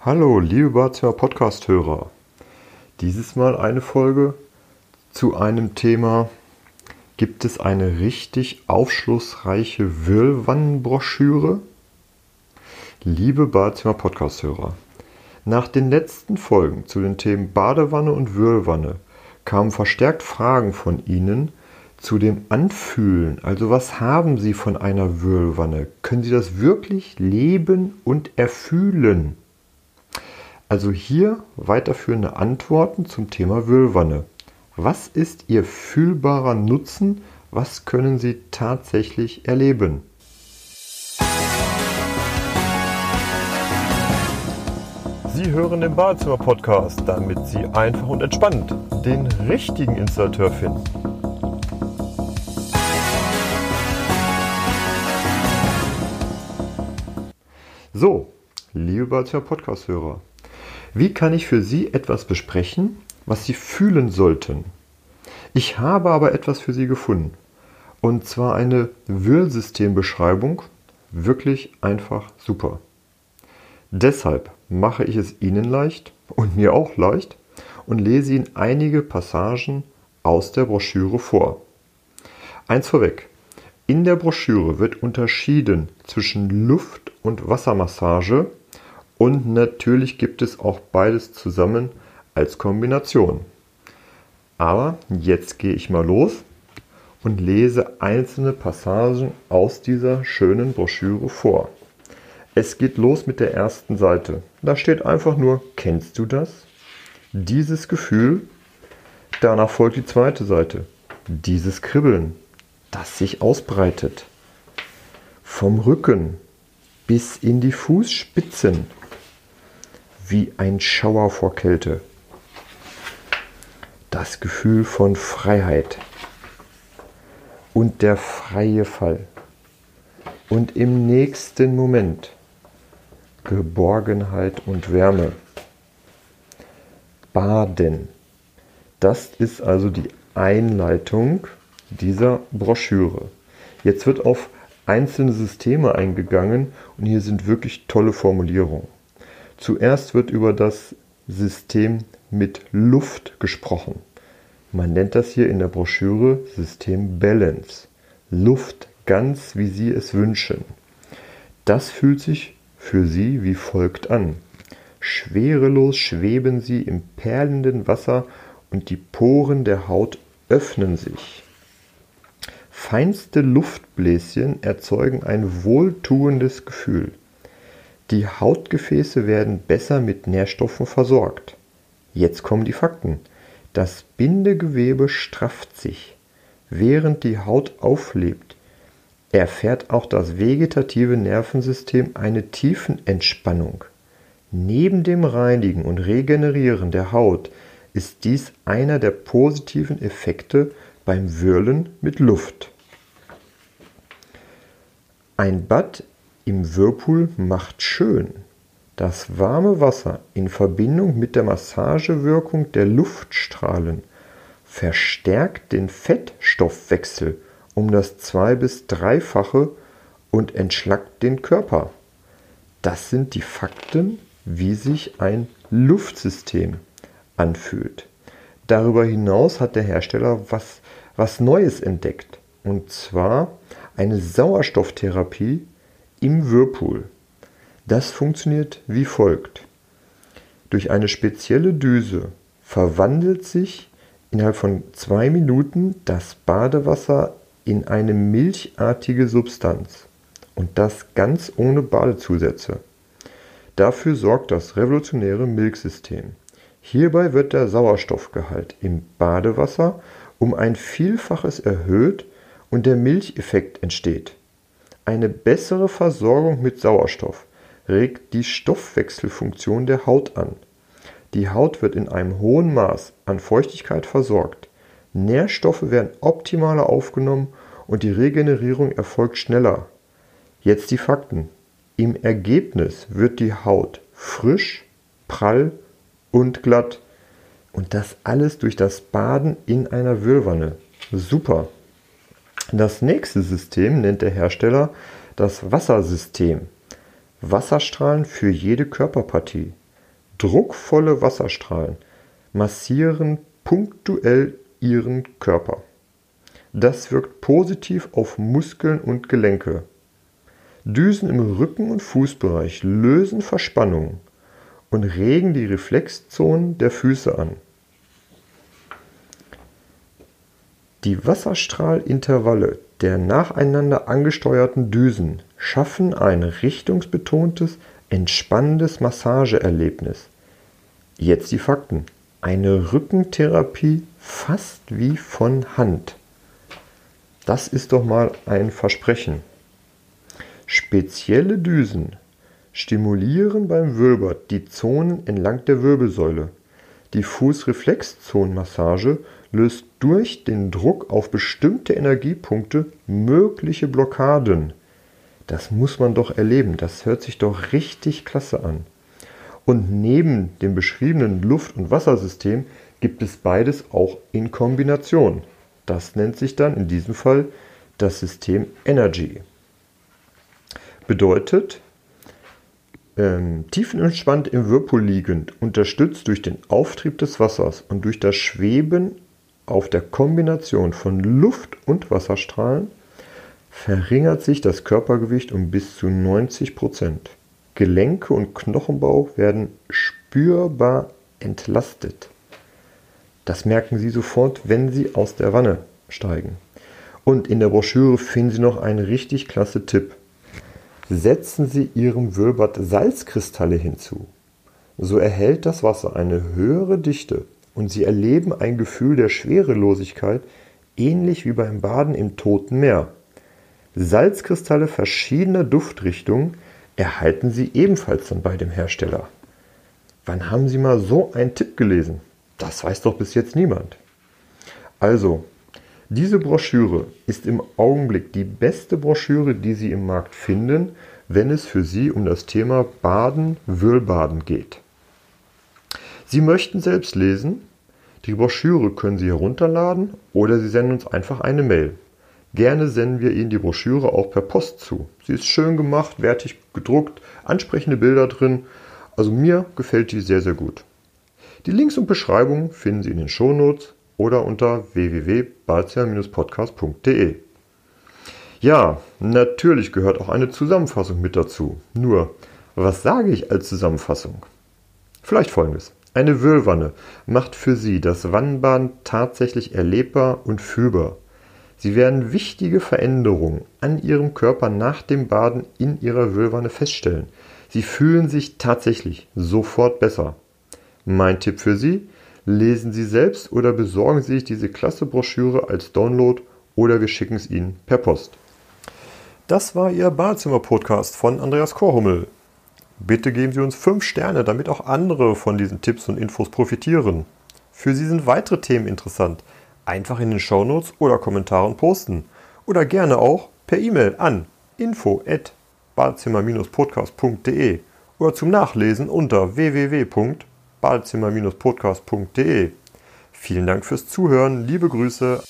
Hallo, liebe Badezimmer Podcast-Hörer. Dieses Mal eine Folge zu einem Thema. Gibt es eine richtig aufschlussreiche Wühlwannenbroschüre? Liebe Badezimmer Podcast-Hörer, nach den letzten Folgen zu den Themen Badewanne und Wühlwanne kamen verstärkt Fragen von Ihnen zu dem Anfühlen. Also was haben Sie von einer Wühlwanne? Können Sie das wirklich leben und erfühlen? Also hier weiterführende Antworten zum Thema Wühlwanne. Was ist Ihr fühlbarer Nutzen? Was können Sie tatsächlich erleben? Sie hören den Badezimmer-Podcast, damit Sie einfach und entspannt den richtigen Installateur finden. So, liebe Badezimmer-Podcast-Hörer, wie kann ich für Sie etwas besprechen, was Sie fühlen sollten? Ich habe aber etwas für Sie gefunden. Und zwar eine Wühlsystembeschreibung. Wirklich einfach super. Deshalb mache ich es Ihnen leicht und mir auch leicht und lese Ihnen einige Passagen aus der Broschüre vor. Eins vorweg. In der Broschüre wird unterschieden zwischen Luft- und Wassermassage und natürlich gibt es auch beides zusammen als Kombination. Aber jetzt gehe ich mal los und lese einzelne Passagen aus dieser schönen Broschüre vor. Es geht los mit der ersten Seite. Da steht einfach nur, kennst du das? Dieses Gefühl. Danach folgt die zweite Seite. Dieses Kribbeln, das sich ausbreitet. Vom Rücken bis in die Fußspitzen. Wie ein Schauer vor Kälte. Das Gefühl von Freiheit. Und der freie Fall. Und im nächsten Moment Geborgenheit und Wärme. Baden. Das ist also die Einleitung dieser Broschüre. Jetzt wird auf einzelne Systeme eingegangen und hier sind wirklich tolle Formulierungen. Zuerst wird über das System mit Luft gesprochen. Man nennt das hier in der Broschüre System Balance. Luft ganz wie Sie es wünschen. Das fühlt sich für sie wie folgt an. Schwerelos schweben sie im perlenden Wasser und die Poren der Haut öffnen sich. Feinste Luftbläschen erzeugen ein wohltuendes Gefühl. Die Hautgefäße werden besser mit Nährstoffen versorgt. Jetzt kommen die Fakten. Das Bindegewebe strafft sich. Während die Haut auflebt, erfährt auch das vegetative Nervensystem eine Tiefenentspannung. Neben dem Reinigen und Regenerieren der Haut ist dies einer der positiven Effekte beim Würlen mit Luft. Ein Bad im Whirlpool macht schön. Das warme Wasser in Verbindung mit der Massagewirkung der Luftstrahlen verstärkt den Fettstoffwechsel um das zwei- bis dreifache und entschlackt den Körper. Das sind die Fakten, wie sich ein Luftsystem anfühlt. Darüber hinaus hat der Hersteller was, was Neues entdeckt, und zwar eine Sauerstofftherapie im Whirlpool. Das funktioniert wie folgt. Durch eine spezielle Düse verwandelt sich innerhalb von zwei Minuten das Badewasser in eine milchartige Substanz und das ganz ohne Badezusätze. Dafür sorgt das revolutionäre Milchsystem. Hierbei wird der Sauerstoffgehalt im Badewasser um ein Vielfaches erhöht und der Milcheffekt entsteht. Eine bessere Versorgung mit Sauerstoff regt die Stoffwechselfunktion der Haut an. Die Haut wird in einem hohen Maß an Feuchtigkeit versorgt. Nährstoffe werden optimaler aufgenommen und die Regenerierung erfolgt schneller. Jetzt die Fakten. Im Ergebnis wird die Haut frisch, prall und glatt. Und das alles durch das Baden in einer Wühlwanne. Super. Das nächste System nennt der Hersteller das Wassersystem. Wasserstrahlen für jede Körperpartie. Druckvolle Wasserstrahlen massieren punktuell ihren Körper. Das wirkt positiv auf Muskeln und Gelenke. Düsen im Rücken- und Fußbereich lösen Verspannungen und regen die Reflexzonen der Füße an. Die Wasserstrahlintervalle der nacheinander angesteuerten Düsen schaffen ein richtungsbetontes, entspannendes Massageerlebnis. Jetzt die Fakten. Eine Rückentherapie fast wie von Hand. Das ist doch mal ein Versprechen. Spezielle Düsen stimulieren beim Wölbert die Zonen entlang der Wirbelsäule. Die Fußreflexzonenmassage löst durch den Druck auf bestimmte Energiepunkte mögliche Blockaden. Das muss man doch erleben, das hört sich doch richtig klasse an. Und neben dem beschriebenen Luft- und Wassersystem gibt es beides auch in Kombination. Das nennt sich dann in diesem Fall das System Energy. Bedeutet, ähm, tiefenentspannt im Whirlpool liegend, unterstützt durch den Auftrieb des Wassers und durch das Schweben auf der Kombination von Luft- und Wasserstrahlen verringert sich das Körpergewicht um bis zu 90 Prozent. Gelenke und Knochenbau werden spürbar entlastet. Das merken Sie sofort, wenn Sie aus der Wanne steigen. Und in der Broschüre finden Sie noch einen richtig klasse Tipp. Setzen Sie Ihrem Wölbad Salzkristalle hinzu. So erhält das Wasser eine höhere Dichte und Sie erleben ein Gefühl der Schwerelosigkeit, ähnlich wie beim Baden im Toten Meer. Salzkristalle verschiedener Duftrichtungen erhalten Sie ebenfalls dann bei dem Hersteller. Wann haben Sie mal so einen Tipp gelesen? Das weiß doch bis jetzt niemand. Also, diese Broschüre ist im Augenblick die beste Broschüre, die Sie im Markt finden, wenn es für Sie um das Thema Baden, Wühlbaden geht. Sie möchten selbst lesen? Die Broschüre können Sie herunterladen oder Sie senden uns einfach eine Mail. Gerne senden wir Ihnen die Broschüre auch per Post zu. Sie ist schön gemacht, wertig gedruckt, ansprechende Bilder drin. Also mir gefällt die sehr, sehr gut. Die Links und Beschreibungen finden Sie in den Shownotes oder unter www.balzia-podcast.de. Ja, natürlich gehört auch eine Zusammenfassung mit dazu. Nur, was sage ich als Zusammenfassung? Vielleicht folgendes. Eine Wühlwanne macht für Sie das Wannenbaden tatsächlich erlebbar und fühlbar. Sie werden wichtige Veränderungen an Ihrem Körper nach dem Baden in Ihrer Wühlwanne feststellen. Sie fühlen sich tatsächlich sofort besser. Mein Tipp für Sie, lesen Sie selbst oder besorgen Sie sich diese klasse Broschüre als Download oder wir schicken es Ihnen per Post. Das war Ihr Badezimmer-Podcast von Andreas Korhummel. Bitte geben Sie uns 5 Sterne, damit auch andere von diesen Tipps und Infos profitieren. Für Sie sind weitere Themen interessant. Einfach in den Shownotes oder Kommentaren posten. Oder gerne auch per E-Mail an info@badezimmer-podcast.de oder zum Nachlesen unter www.badezimmer-podcast.de. Vielen Dank fürs Zuhören, liebe Grüße.